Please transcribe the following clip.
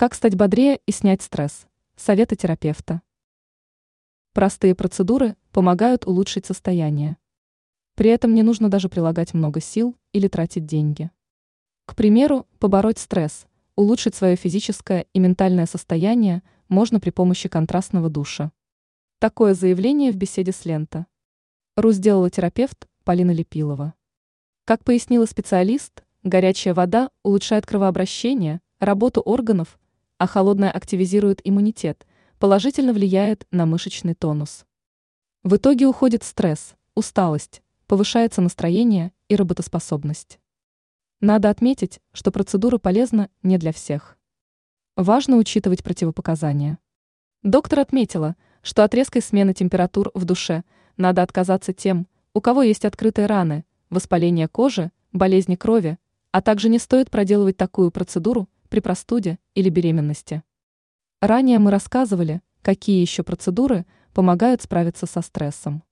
Как стать бодрее и снять стресс? Советы терапевта. Простые процедуры помогают улучшить состояние. При этом не нужно даже прилагать много сил или тратить деньги. К примеру, побороть стресс, улучшить свое физическое и ментальное состояние можно при помощи контрастного душа. Такое заявление в беседе с Лента. РУ сделала терапевт Полина Лепилова. Как пояснила специалист, горячая вода улучшает кровообращение, работу органов, а холодная активизирует иммунитет, положительно влияет на мышечный тонус. В итоге уходит стресс, усталость, повышается настроение и работоспособность. Надо отметить, что процедура полезна не для всех. Важно учитывать противопоказания. Доктор отметила, что от резкой смены температур в душе надо отказаться тем, у кого есть открытые раны, воспаление кожи, болезни крови, а также не стоит проделывать такую процедуру при простуде или беременности. Ранее мы рассказывали, какие еще процедуры помогают справиться со стрессом.